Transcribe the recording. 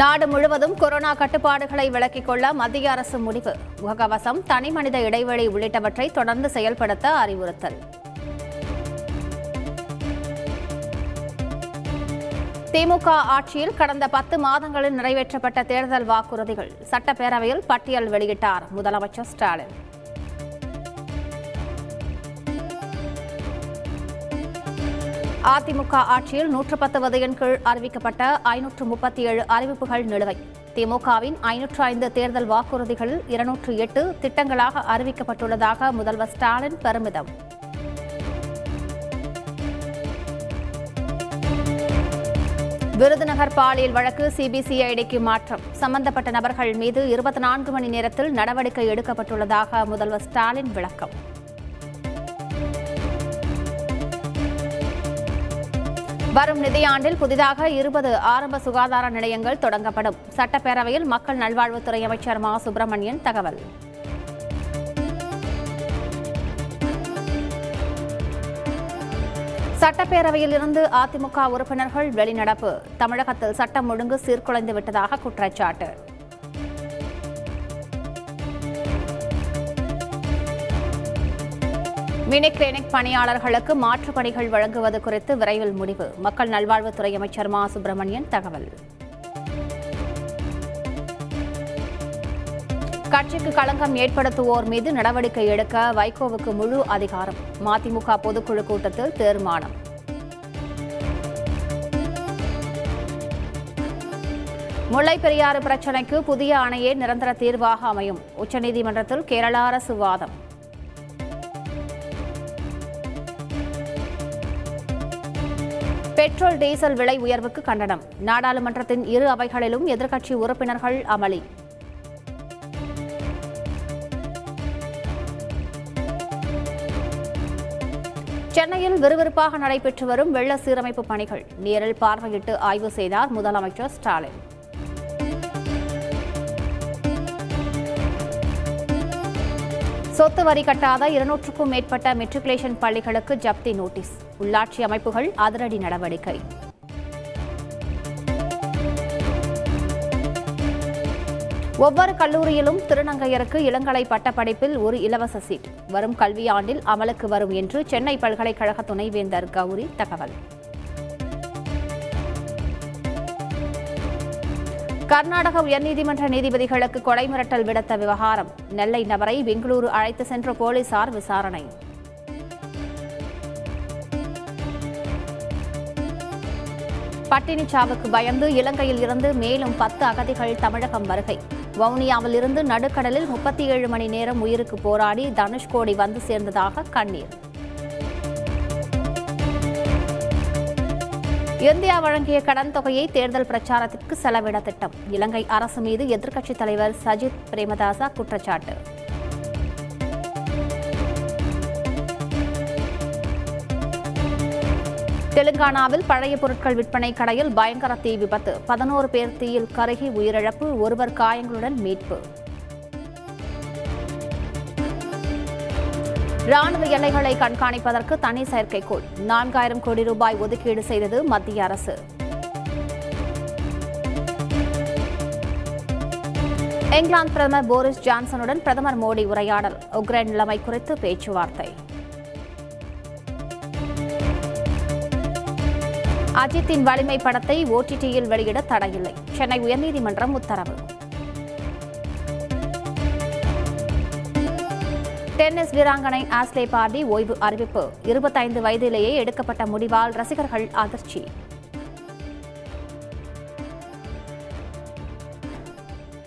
நாடு முழுவதும் கொரோனா கட்டுப்பாடுகளை விலக்கிக் கொள்ள மத்திய அரசு முடிவு. முகக்கவசம் தனிமனித இடைவெளி உள்ளிட்டவற்றை தொடர்ந்து செயல்படுத்த அறிவுறுத்தல். திமுக ஆட்சியில் கடந்த பத்து மாதங்களில் நிறைவேற்றப்பட்ட தேர்தல் வாக்குறுதிகள் சட்டப்பேரவையில் பட்டியல் வெளியிட்டார் முதலமைச்சர் ஸ்டாலின். அதிமுக ஆட்சியில் நூற்று பத்து வதையின் கீழ் அறிவிக்கப்பட்ட ஐநூற்று முப்பத்தி ஏழு அறிவிப்புகள் நிலுவை. திமுகவின் ஐநூற்று ஐந்து தேர்தல் வாக்குறுதிகளில் இருநூற்று எட்டு திட்டங்களாக அறிவிக்கப்பட்டுள்ளதாக முதல்வர் ஸ்டாலின் பெருமிதம். விருதுநகர் பாலியல் வழக்கு சிபிசிஐடிக்கு மாற்றம். சம்பந்தப்பட்ட நபர்கள் மீது இருபத்தி நான்கு மணி நேரத்தில் நடவடிக்கை எடுக்கப்பட்டுள்ளதாக முதல்வர் ஸ்டாலின் விளக்கம். வரும் நிதியாண்டில் புதிதாக இருபது ஆரம்ப சுகாதார நிலையங்கள் தொடங்கப்படும். சட்டப்பேரவையில் மக்கள் நல்வாழ்வுத்துறை அமைச்சர் மா. சுப்பிரமணியன் தகவல். சட்டப்பேரவையில் இருந்து அதிமுக உறுப்பினர்கள் வெளிநடப்பு. தமிழகத்தில் சட்டம் ஒழுங்கு சீர்குலைந்து விட்டதாக குற்றச்சாட்டு. மினி கிளினிக் பணியாளர்களுக்கு மாற்றுப் பணிகள் வழங்குவது குறித்து விரைவில் முடிவு. மக்கள் நல்வாழ்வுத்துறை அமைச்சர் மா. சுப்பிரமணியன் தகவல். கட்சிக்கு களங்கம் ஏற்படுத்துவோர் மீது நடவடிக்கை எடுக்க வைகோவுக்கு முழு அதிகாரம். மதிமுக பொதுக்குழு கூட்டத்தில் தீர்மானம். முல்லைப் பெரியாறு பிரச்சினைக்கு புதிய அணையே நிரந்தர தீர்வாக அமையும். உச்சநீதிமன்றத்தில் கேரள அரசு வாதம். பெட்ரோல் டீசல் விலை உயர்வுக்கு கண்டனம். நாடாளுமன்றத்தின் இரு அவைகளிலும் எதிர்க்கட்சி உறுப்பினர்கள் அமளி. சென்னையில் விறுவிறுப்பாக நடைபெற்று வரும் வெள்ள சீரமைப்பு பணிகள். நேரில் பார்வையிட்டு ஆய்வு செய்தார் முதலமைச்சர் ஸ்டாலின். சொத்து வரி கட்டாத இருநூற்றுக்கும் மேற்பட்ட மெட்ரிகுலேஷன் பள்ளிகளுக்கு ஜப்தி நோட்டீஸ் உள்ளாட்சி அமைப்புகள் அதிரடி நடவடிக்கை. ஒவ்வொரு கல்லூரியிலும் திருநங்கையருக்கு இளங்கலை பட்டப்படிப்பில் ஒரு இலவச சீட் வரும் கல்வியாண்டில் அமலுக்கு வரும் என்று சென்னை பல்கலைக்கழக துணைவேந்தர் கௌரி தகவல். கர்நாடக உயர்நீதிமன்ற நீதிபதிகளுக்கு கொலை மிரட்டல் விடுத்த விவகாரம். நெல்லை நபரை பெங்களூரு அழைத்து சென்ற போலீசார் விசாரணை. பட்டினிச்சாவுக்கு பயந்து இலங்கையில் இருந்து மேலும் பத்து அகதிகள் தமிழகம் வருகை. வவுனியாவில் இருந்து நடுக்கடலில் முப்பத்தி ஏழு மணி நேரம் உயிருக்கு போராடி தனுஷ்கோடி வந்து சேர்ந்ததாக கண்ணீர். இந்தியா வழங்கிய கடன் தொகையை தேர்தல் பிரச்சாரத்திற்கு செலவிட திட்டம். இலங்கை அரசு மீது எதிர்க்கட்சித் தலைவர் சஜித் பிரேமதாசா குற்றச்சாட்டு. தெலுங்கானாவில் பழைய பொருட்கள் விற்பனை கடையில் பயங்கர தீ விபத்து. பதினோரு பேர் தீயில் கருகி உயிரிழப்பு ஒருவர் காயங்களுடன் மீட்பு. ராணுவ எல்லைகளை கண்காணிப்பதற்கு தனி செயற்கைக்கோள். நான்காயிரம் கோடி ரூபாய் ஒதுக்கீடு செய்தது மத்திய அரசு. இங்கிலாந்து பிரதமர் போரிஸ் ஜான்சனுடன் பிரதமர் மோடி உரையாடல். உக்ரைன் நிலைமை குறித்து பேச்சுவார்த்தை. அஜித்தின் வலிமை படத்தை ஓடிடியில் வெளியிட தடையில்லை. சென்னை உயர்நீதிமன்றம் உத்தரவு. டென்னிஸ் வீராங்கனை ஆஸ்லே பார்டி ஓய்வு அறிவிப்பு. இருபத்தைந்து வயதிலேயே எடுக்கப்பட்ட முடிவால் ரசிகர்கள் அதிர்ச்சி.